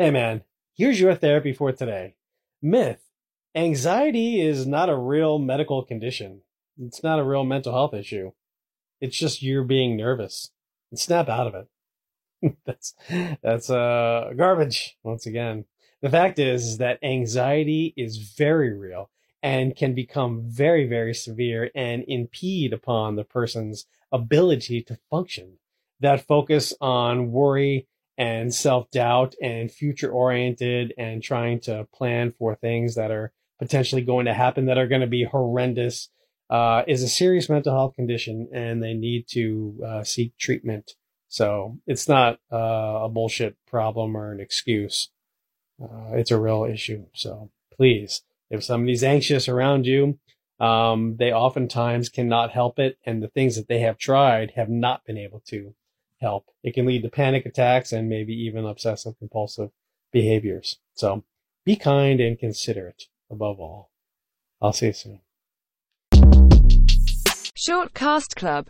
Hey man, here's your therapy for today. Myth. Anxiety is not a real medical condition. It's not a real mental health issue. It's just you're being nervous. Snap out of it. that's that's uh garbage once again. The fact is that anxiety is very real and can become very very severe and impede upon the person's ability to function. That focus on worry and self doubt and future oriented and trying to plan for things that are potentially going to happen that are going to be horrendous uh, is a serious mental health condition and they need to uh, seek treatment. So it's not uh, a bullshit problem or an excuse. Uh, it's a real issue. So please, if somebody's anxious around you, um, they oftentimes cannot help it. And the things that they have tried have not been able to help. It can lead to panic attacks and maybe even obsessive compulsive behaviors. So be kind and considerate above all. I'll see you soon. Short Cast Club